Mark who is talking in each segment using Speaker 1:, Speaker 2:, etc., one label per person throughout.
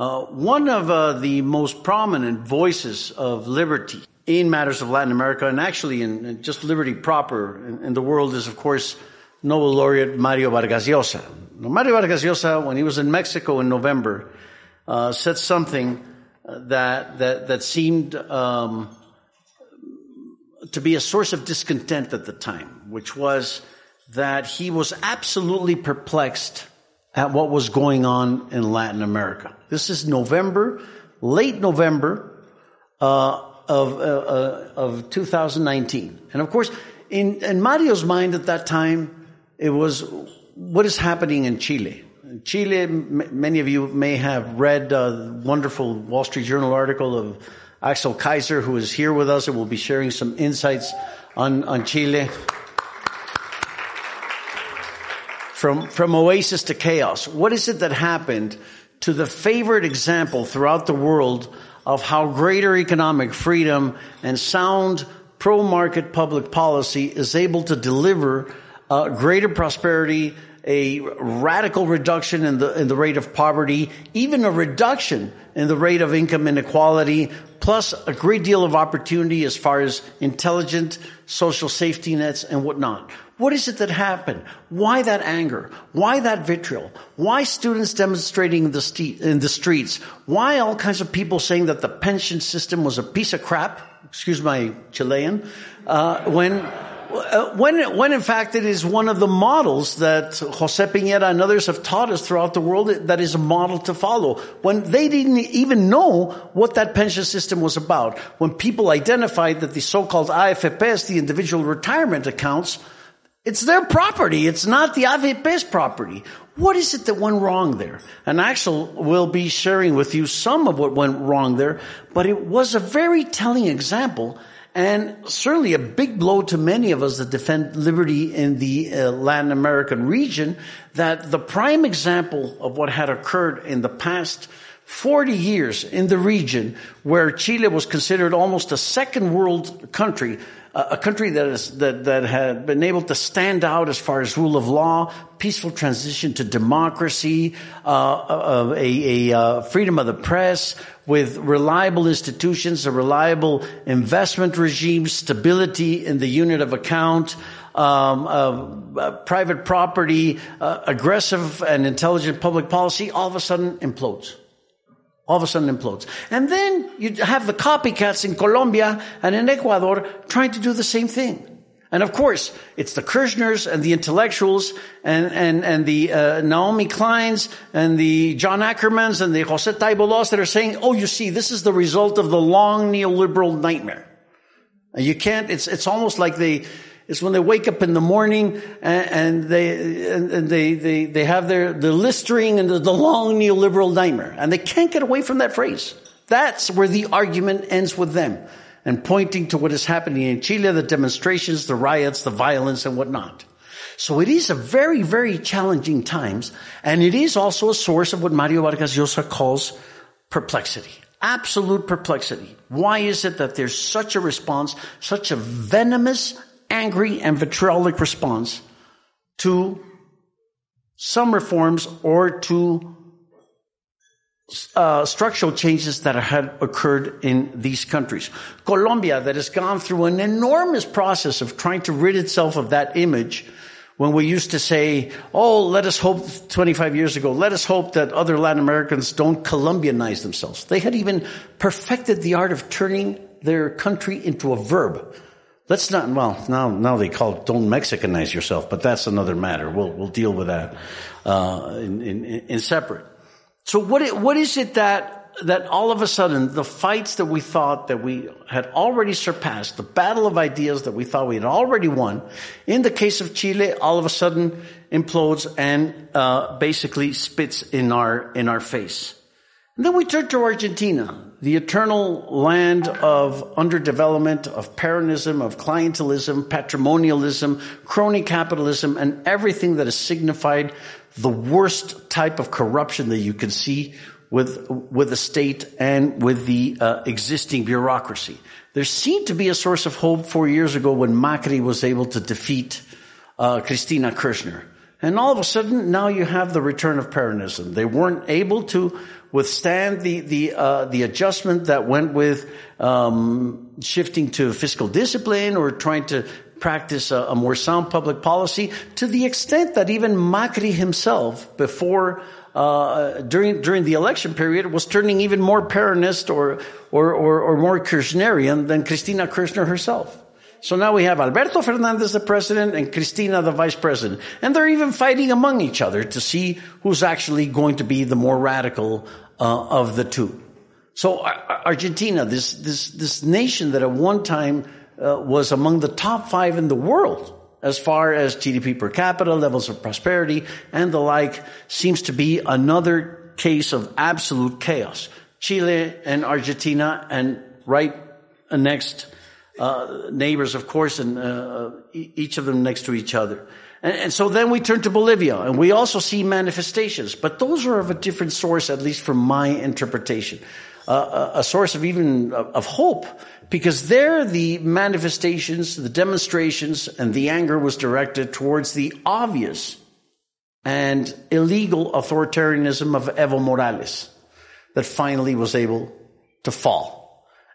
Speaker 1: Uh, one of uh, the most prominent voices of liberty in matters of Latin America, and actually in, in just liberty proper in, in, the world, is of course Nobel laureate Mario Vargas Llosa. Now, Mario Vargas Llosa, when he was in Mexico in November, uh, said something that that that seemed um, to be a source of discontent at the time, which was that he was absolutely perplexed at what was going on in Latin America. This is November, late November uh, of, uh, uh of 2019. And of course, in, in Mario's mind at that time, it was what is happening in Chile. Chile, m- many of you may have read a wonderful Wall Street Journal article of Axel Kaiser, who is here with us and will be sharing some insights on, on Chile. From, from oasis to chaos. What is it that happened to the favorite example throughout the world of how greater economic freedom and sound pro-market public policy is able to deliver uh, greater prosperity, a radical reduction in the in the rate of poverty, even a reduction in the rate of income inequality, plus a great deal of opportunity as far as intelligent social safety nets and whatnot. What is it that happened? Why that anger? Why that vitriol? Why students demonstrating in the, st- in the streets? Why all kinds of people saying that the pension system was a piece of crap? Excuse my Chilean. Uh, when Uh, when, when in fact it is one of the models that Jose Piñera and others have taught us throughout the world that is a model to follow. When they didn't even know what that pension system was about. When people identified that the so-called AFPs, the individual retirement accounts, it's their property. It's not the AFP's property. What is it that went wrong there? And Axel will be sharing with you some of what went wrong there, but it was a very telling example and certainly a big blow to many of us that defend liberty in the uh, Latin American region that the prime example of what had occurred in the past 40 years in the region where Chile was considered almost a second world country a country that, is, that, that had been able to stand out as far as rule of law, peaceful transition to democracy, uh, uh, a, a uh, freedom of the press, with reliable institutions, a reliable investment regime, stability in the unit of account, um, uh, uh, private property, uh, aggressive and intelligent public policy, all of a sudden implodes all of a sudden implodes. And then you have the copycats in Colombia and in Ecuador trying to do the same thing. And of course, it's the Kirchners and the intellectuals and, and, and the uh, Naomi Kleins and the John Ackermans and the Jose Taibolos that are saying, oh, you see, this is the result of the long neoliberal nightmare. And you can't, it's, it's almost like they, is when they wake up in the morning and, and they and, they, they they have their the listering and the, the long neoliberal nightmare, and they can't get away from that phrase. That's where the argument ends with them, and pointing to what is happening in Chile, the demonstrations, the riots, the violence, and whatnot. So it is a very, very challenging times, and it is also a source of what Mario Vargas Llosa calls perplexity. Absolute perplexity. Why is it that there's such a response, such a venomous angry and vitriolic response to some reforms or to uh, structural changes that had occurred in these countries. Colombia, that has gone through an enormous process of trying to rid itself of that image when we used to say, oh, let us hope 25 years ago, let us hope that other Latin Americans don't Colombianize themselves. They had even perfected the art of turning their country into a verb. Let's not, well, now, now they call it don't Mexicanize yourself, but that's another matter. We'll, we'll deal with that, uh, in, in, in separate. So what, it, what is it that, that all of a sudden the fights that we thought that we had already surpassed, the battle of ideas that we thought we had already won, in the case of Chile, all of a sudden implodes and, uh, basically spits in our, in our face. And then we turn to Argentina the eternal land of underdevelopment, of Peronism, of clientelism, patrimonialism, crony capitalism, and everything that has signified the worst type of corruption that you can see with, with the state and with the uh, existing bureaucracy. There seemed to be a source of hope four years ago when Macri was able to defeat uh, Cristina Kirchner. And all of a sudden, now you have the return of Peronism. They weren't able to withstand the the uh, the adjustment that went with um, shifting to fiscal discipline or trying to practice a, a, more sound public policy to the extent that even Macri himself, before uh, during during the election period, was turning even more Peronist or or or, or more Kirchnerian than Cristina Kirchner herself. So now we have Alberto Fernandez, the president, and Cristina, the vice president. And they're even fighting among each other to see who's actually going to be the more radical uh, of the two. So Argentina, this, this, this nation that at one time uh, was among the top five in the world as far as GDP per capita, levels of prosperity, and the like, seems to be another case of absolute chaos. Chile and Argentina, and right next uh, neighbors, of course, and uh, each of them next to each other. And, and, so then we turn to Bolivia, and we also see manifestations, but those are of a different source, at least from my interpretation. Uh, a, a source of even of hope, because there the manifestations, the demonstrations, and the anger was directed towards the obvious and illegal authoritarianism of Evo Morales that finally was able to fall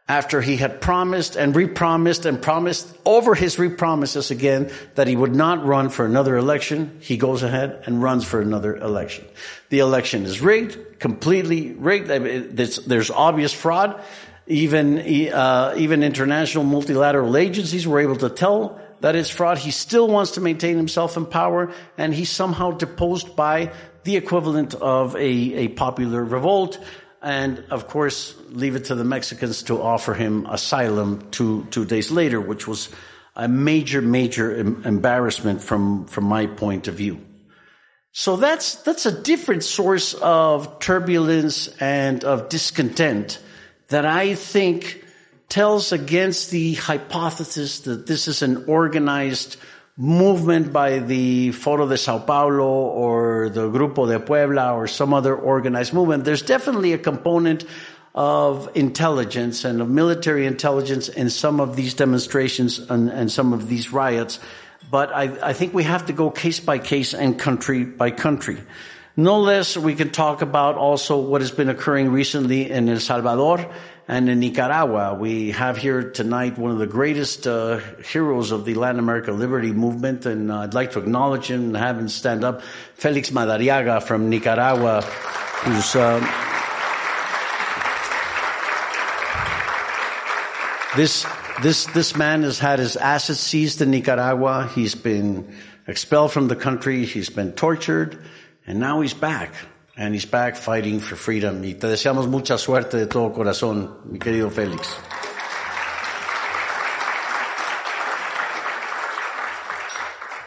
Speaker 1: after he had promised and repromised and promised over his repromises again that he would not run for another election, he goes ahead and runs for another election. The election is rigged, completely rigged. There's, obvious fraud. Even, uh, even international multilateral agencies were able to tell that it's fraud. He still wants to maintain himself in power and he's somehow deposed by the equivalent of a, a popular revolt and of course leave it to the Mexicans to offer him asylum two two days later, which was a major major em- embarrassment from from my point of view. So that's that's a different source of turbulence and of discontent that I think tells against the hypothesis that this is an organized movement by the Foro de Sao Paulo or the Grupo de Puebla or some other organized movement. There's definitely a component of intelligence and of military intelligence in some of these demonstrations and, and some of these riots. But I, I think we have to go case by case and country by country. No less, we can talk about also what has been occurring recently in El Salvador and in Nicaragua, we have here tonight one of the greatest uh, heroes of the Latin America Liberty Movement, and uh, I'd like to acknowledge him and have him stand up. Felix Maradiaga from Nicaragua, who's uh, this this this man has had his assets seized in Nicaragua. He's been expelled from the country. He's been tortured, and now he's back. And he's back fighting for freedom. Y te deseamos mucha suerte de todo corazón, mi querido Félix.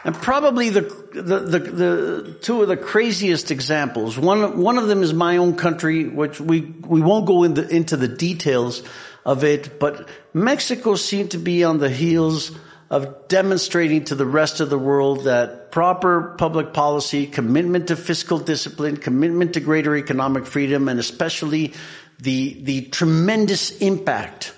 Speaker 1: And probably the, the, the, the, two of the craziest examples. One, one of them is my own country, which we, we won't go into, into the details of it, but Mexico seemed to be on the heels of demonstrating to the rest of the world that proper public policy, commitment to fiscal discipline, commitment to greater economic freedom, and especially the, the tremendous impact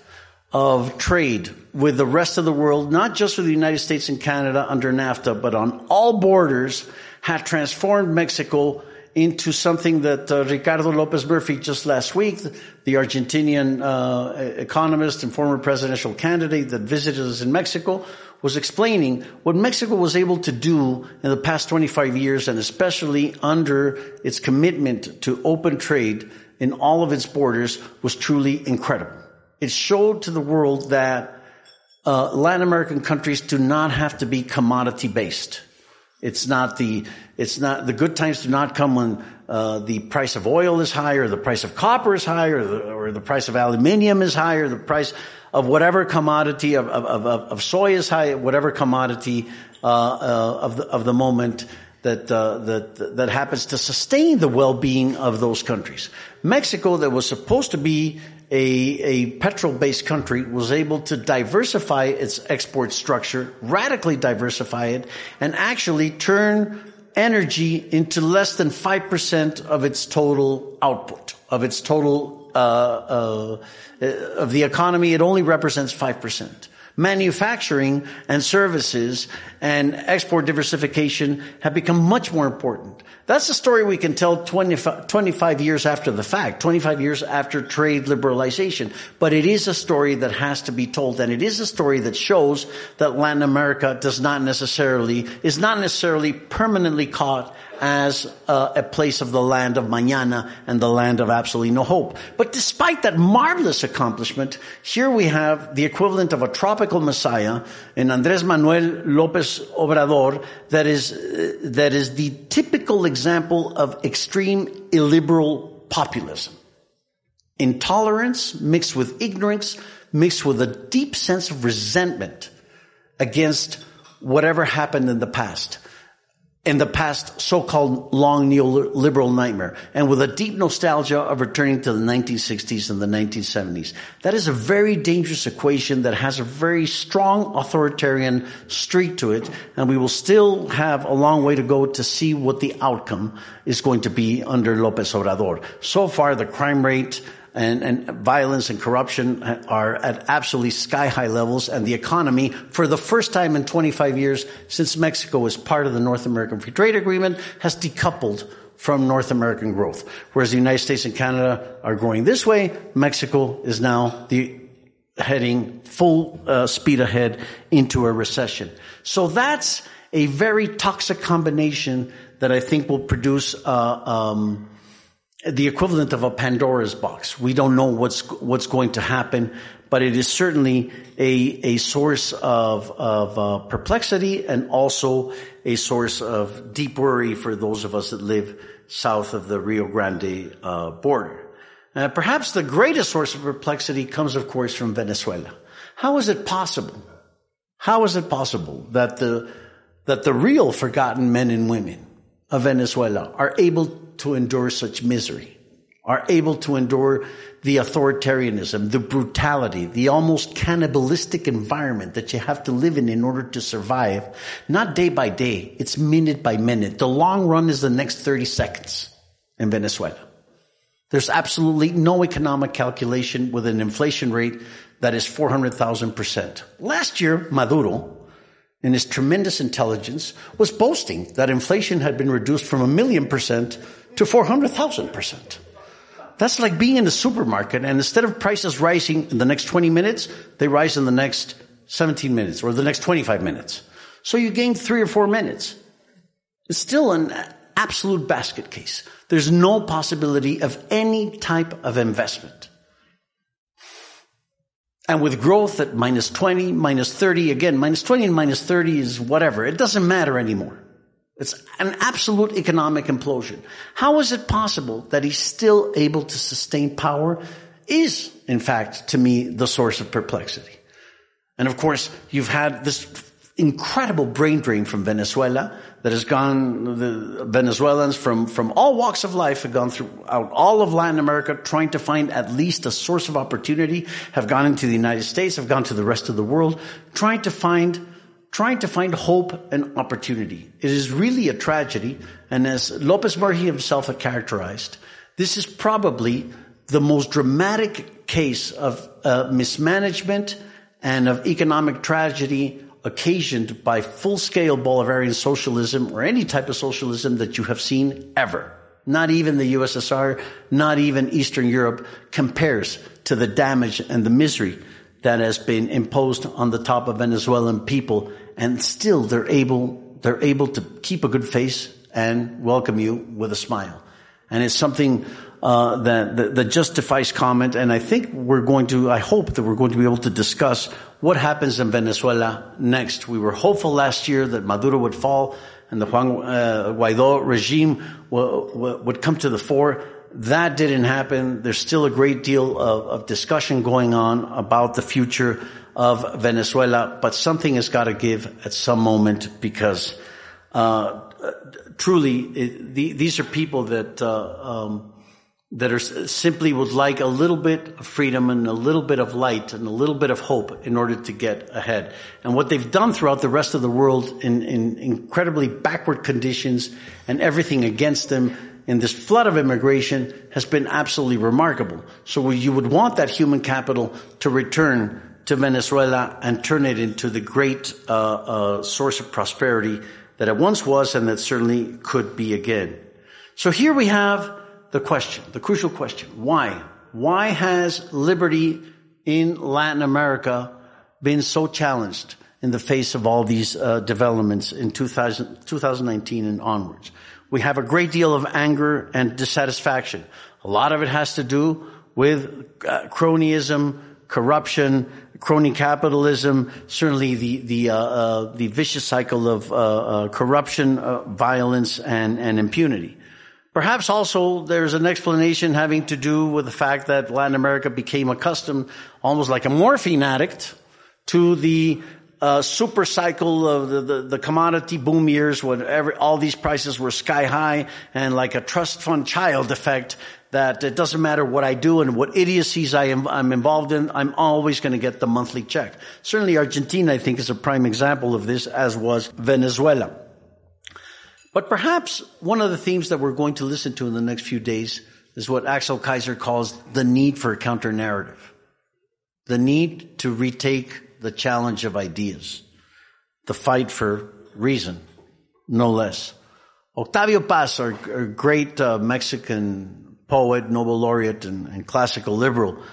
Speaker 1: of trade with the rest of the world, not just with the United States and Canada under NAFTA, but on all borders, had transformed Mexico into something that uh, Ricardo Lopez Murphy just last week, the Argentinian uh, economist and former presidential candidate that visited us in Mexico, was explaining what Mexico was able to do in the past 25 years and especially under its commitment to open trade in all of its borders was truly incredible. It showed to the world that uh, Latin American countries do not have to be commodity based. It's not the, it's not, the good times do not come when uh, the price of oil is higher, the price of copper is higher, or the, or the price of aluminium is higher, the price of whatever commodity of, of, of, of soy is high, whatever commodity uh, uh, of, the, of the moment that, uh, that, that happens to sustain the well-being of those countries. Mexico, that was supposed to be a, a petrol-based country, was able to diversify its export structure, radically diversify it, and actually turn energy into less than 5% of its total output, of its total, uh, uh, of the economy. It only represents 5%. Manufacturing and services and export diversification have become much more important. That's a story we can tell 25, 25, years after the fact, 25 years after trade liberalization. But it is a story that has to be told and it is a story that shows that Latin America does not necessarily, is not necessarily permanently caught as a, a, place of the land of mañana and the land of absolutely no hope. But despite that marvelous accomplishment, here we have the equivalent of a tropical messiah in Andrés Manuel López Obrador that is, uh, that is the typical example of extreme illiberal populism. Intolerance mixed with ignorance, mixed with a deep sense of resentment against whatever happened in the past in the past so-called long neoliberal nightmare and with a deep nostalgia of returning to the 1960s and the 1970s. That is a very dangerous equation that has a very strong authoritarian streak to it and we will still have a long way to go to see what the outcome is going to be under Lopez Obrador. So far the crime rate and, and violence and corruption are at absolutely sky high levels and the economy for the first time in 25 years since Mexico was part of the North American Free Trade Agreement has decoupled from North American growth. Whereas the United States and Canada are growing this way, Mexico is now the heading full uh, speed ahead into a recession. So that's a very toxic combination that I think will produce uh, um, the equivalent of a Pandora's box. We don't know what's what's going to happen, but it is certainly a a source of of uh, perplexity and also a source of deep worry for those of us that live south of the Rio Grande uh, border. Uh, perhaps the greatest source of perplexity comes, of course, from Venezuela. How is it possible? How is it possible that the that the real forgotten men and women of Venezuela are able to endure such misery, are able to endure the authoritarianism, the brutality, the almost cannibalistic environment that you have to live in in order to survive, not day by day, it's minute by minute. The long run is the next 30 seconds in Venezuela. There's absolutely no economic calculation with an inflation rate that is 400,000%. Last year, Maduro, in his tremendous intelligence, was boasting that inflation had been reduced from a million percent to 400,000%. That's like being in the supermarket and instead of prices rising in the next 20 minutes, they rise in the next 17 minutes or the next 25 minutes. So you gain three or four minutes. It's still an absolute basket case. There's no possibility of any type of investment. And with growth at minus 20, minus 30, again, minus 20 and minus 30 is whatever. It doesn't matter anymore. It's an absolute economic implosion. How is it possible that he's still able to sustain power is, in fact, to me, the source of perplexity. And of course, you've had this incredible brain drain from Venezuela that has gone, the Venezuelans from, from all walks of life have gone throughout all of Latin America trying to find at least a source of opportunity, have gone into the United States, have gone to the rest of the world, trying to find trying to find hope and opportunity. It is really a tragedy. And as Lopez Murphy himself had characterized, this is probably the most dramatic case of uh, mismanagement and of economic tragedy occasioned by full-scale Bolivarian socialism or any type of socialism that you have seen ever. Not even the USSR, not even Eastern Europe compares to the damage and the misery that has been imposed on the top of Venezuelan people and still they're able, they're able to keep a good face and welcome you with a smile. And it's something uh, that, that, that justifies comment. And I think we're going to, I hope that we're going to be able to discuss what happens in Venezuela next. We were hopeful last year that Maduro would fall and the Juan uh, Guaido regime would come to the fore. That didn't happen. There's still a great deal of, of discussion going on about the future of Venezuela, but something has got to give at some moment because uh, truly it, the, these are people that uh, um, that are simply would like a little bit of freedom and a little bit of light and a little bit of hope in order to get ahead. And what they've done throughout the rest of the world in, in incredibly backward conditions and everything against them in this flood of immigration has been absolutely remarkable. So you would want that human capital to return to Venezuela and turn it into the great uh, uh, source of prosperity that it once was and that certainly could be again. So here we have the question, the crucial question. Why? Why has liberty in Latin America been so challenged in the face of all these uh, developments in 2000, 2019 and onwards? We have a great deal of anger and dissatisfaction. A lot of it has to do with uh, cronyism, corruption, crony capitalism, certainly the the uh, uh, the vicious cycle of uh, uh, corruption, uh, violence, and and impunity. Perhaps also there's an explanation having to do with the fact that Latin America became accustomed, almost like a morphine addict, to the uh, super cycle of the, the, the, commodity boom years when every, all these prices were sky high and like a trust fund child effect that it doesn't matter what I do and what idiocies I am, I'm involved in, I'm always going to get the monthly check. Certainly Argentina, I think, is a prime example of this, as was Venezuela. But perhaps one of the themes that we're going to listen to in the next few days is what Axel Kaiser calls the need for a counter narrative. The need to retake the challenge of ideas. The fight for reason, no less. Octavio Paz, our, our great uh, Mexican poet, Nobel laureate, and, and classical liberal,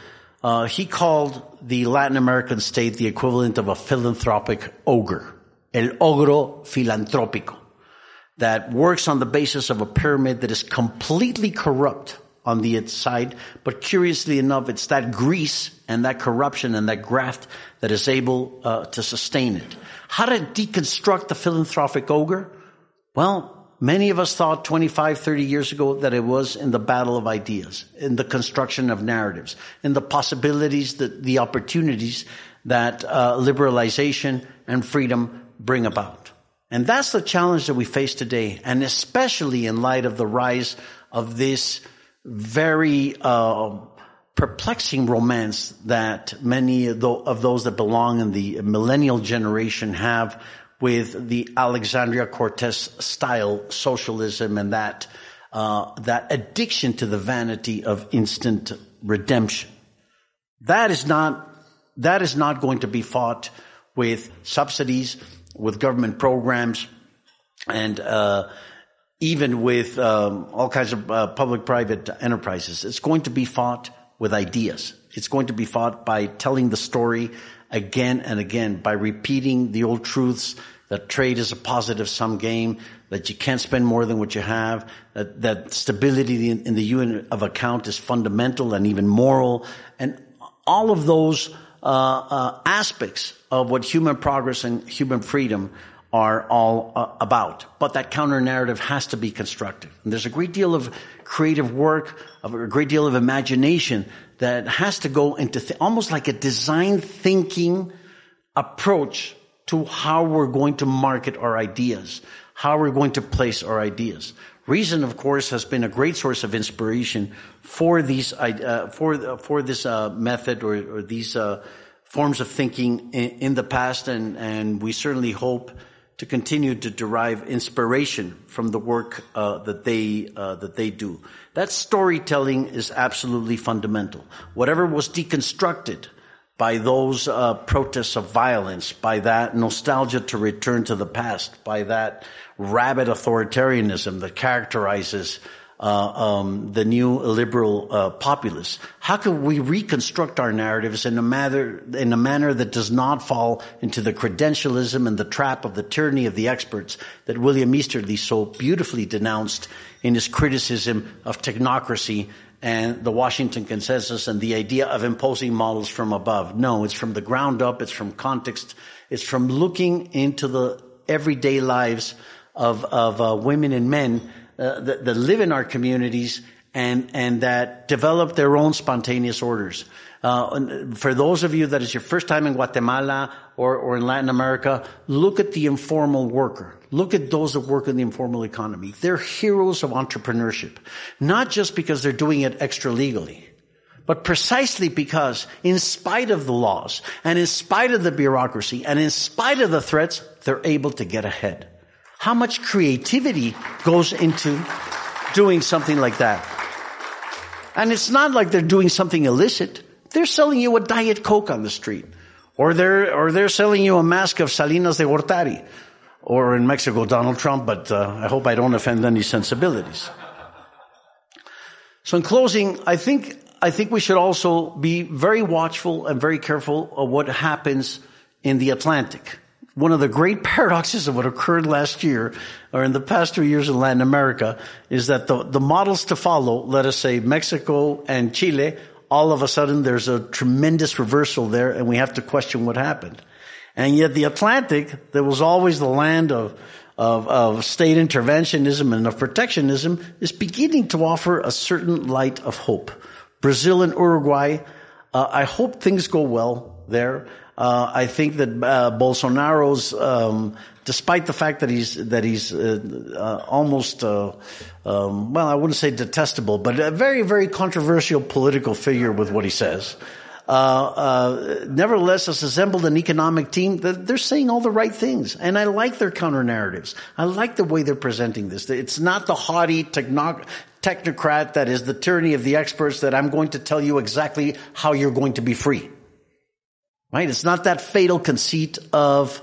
Speaker 1: uh, he called the Latin American state the equivalent of a philanthropic ogre. El ogro filantrópico that works on the basis of a pyramid that is completely corrupt on the inside, but curiously enough, it's that grease and that corruption and that graft that is able uh, to sustain it. How to deconstruct the philanthropic ogre? Well, many of us thought 25, 30 years ago that it was in the battle of ideas, in the construction of narratives, in the possibilities, the, the opportunities that uh, liberalization and freedom bring about. And that's the challenge that we face today, and especially in light of the rise of this very uh, perplexing romance that many of those that belong in the millennial generation have with the Alexandria Cortez style socialism and that uh, that addiction to the vanity of instant redemption. That is not that is not going to be fought with subsidies with government programs and uh, even with um, all kinds of uh, public-private enterprises. It's going to be fought with ideas. It's going to be fought by telling the story again and again, by repeating the old truths that trade is a positive sum game, that you can't spend more than what you have, that, that stability in, in the unit of account is fundamental and even moral, and all of those uh, uh, aspects of what human progress and human freedom are all uh, about. But that counter narrative has to be constructed. And there's a great deal of creative work, of a great deal of imagination that has to go into th- almost like a design thinking approach to how we're going to market our ideas, how we're going to place our ideas. Reason, of course, has been a great source of inspiration for these uh, for for this uh, method or, or these uh, forms of thinking in, in, the past, and and we certainly hope to continue to derive inspiration from the work uh, that they uh, that they do. That storytelling is absolutely fundamental. Whatever was deconstructed by those uh, protests of violence, by that nostalgia to return to the past, by that rabid authoritarianism that characterizes uh, um, the new liberal uh, populace. How can we reconstruct our narratives in a manner in a manner that does not fall into the credentialism and the trap of the tyranny of the experts that William Easterly so beautifully denounced in his criticism of technocracy and the Washington Consensus and the idea of imposing models from above. No, it's from the ground up. It's from context. It's from looking into the everyday lives of, of uh, women and men uh, that, that, live in our communities and, and that develop their own spontaneous orders. Uh, for those of you that is your first time in Guatemala or, or in Latin America, look at the informal worker. Look at those that work in the informal economy. They're heroes of entrepreneurship. Not just because they're doing it extra legally, but precisely because in spite of the laws and in spite of the bureaucracy and in spite of the threats, they're able to get ahead. How much creativity goes into doing something like that? And it's not like they're doing something illicit. They're selling you a Diet Coke on the street Or they're, or they're selling you a mask of Salinas de Gortari. Or in Mexico, Donald Trump, but uh, I hope I don't offend any sensibilities. So in closing, I think, I think we should also be very watchful and very careful of what happens in the Atlantic. One of the great paradoxes of what occurred last year or in the past two years in Latin America is that the, the models to follow, let us say Mexico and Chile, all of a sudden there's a tremendous reversal there and we have to question what happened. And yet the Atlantic, that was always the land of, of, of state interventionism and of protectionism, is beginning to offer a certain light of hope. Brazil and Uruguay, uh, I hope things go well there. Uh, I think that uh, Bolsonaro's, um, despite the fact that he's that he's uh, uh almost, uh, um, well, I wouldn't say detestable, but a very very controversial political figure with what he says. Uh, nevertheless, has assembled an economic team that they're saying all the right things, and I like their counter narratives. I like the way they're presenting this. It's not the haughty techno- technocrat that is the tyranny of the experts that I'm going to tell you exactly how you're going to be free. Right? It's not that fatal conceit of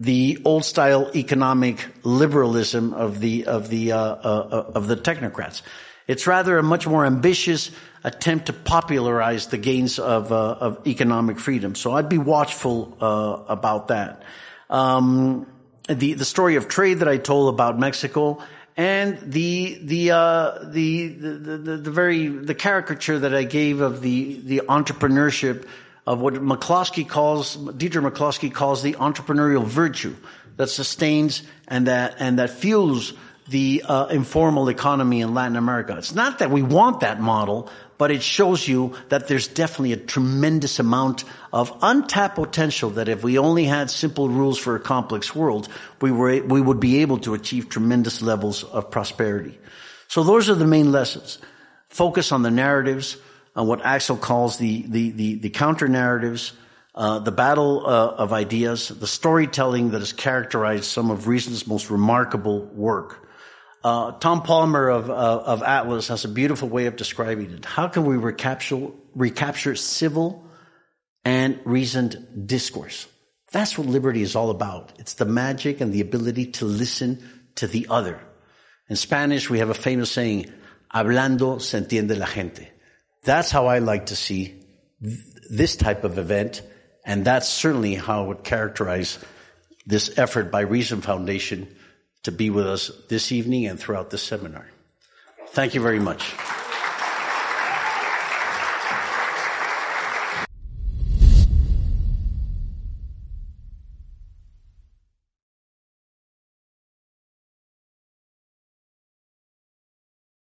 Speaker 1: the old style economic liberalism of the of the uh, uh, uh, of the technocrats. It's rather a much more ambitious attempt to popularize the gains of uh, of economic freedom. So I'd be watchful uh, about that. Um, the the story of trade that I told about Mexico and the the, uh, the the the the very the caricature that I gave of the the entrepreneurship of what McCloskey calls, Deirdre McCloskey calls the entrepreneurial virtue that sustains and that, and that fuels the uh, informal economy in Latin America. It's not that we want that model, but it shows you that there's definitely a tremendous amount of untapped potential that if we only had simple rules for a complex world, we were, we would be able to achieve tremendous levels of prosperity. So those are the main lessons. Focus on the narratives, on what Axel calls the, the, the, the counter narratives, uh, the battle uh, of ideas, the storytelling that has characterized some of Reason's most remarkable work. Uh, Tom Palmer of, uh, of Atlas has a beautiful way of describing it. How can we recapture, recapture civil and reasoned discourse? That's what liberty is all about. It's the magic and the ability to listen to the other. In Spanish, we have a famous saying, hablando se entiende la gente. That's how I like to see th- this type of event. And that's certainly how I would characterize this effort by Reason Foundation to be with us this evening and throughout this seminar. Thank you very much.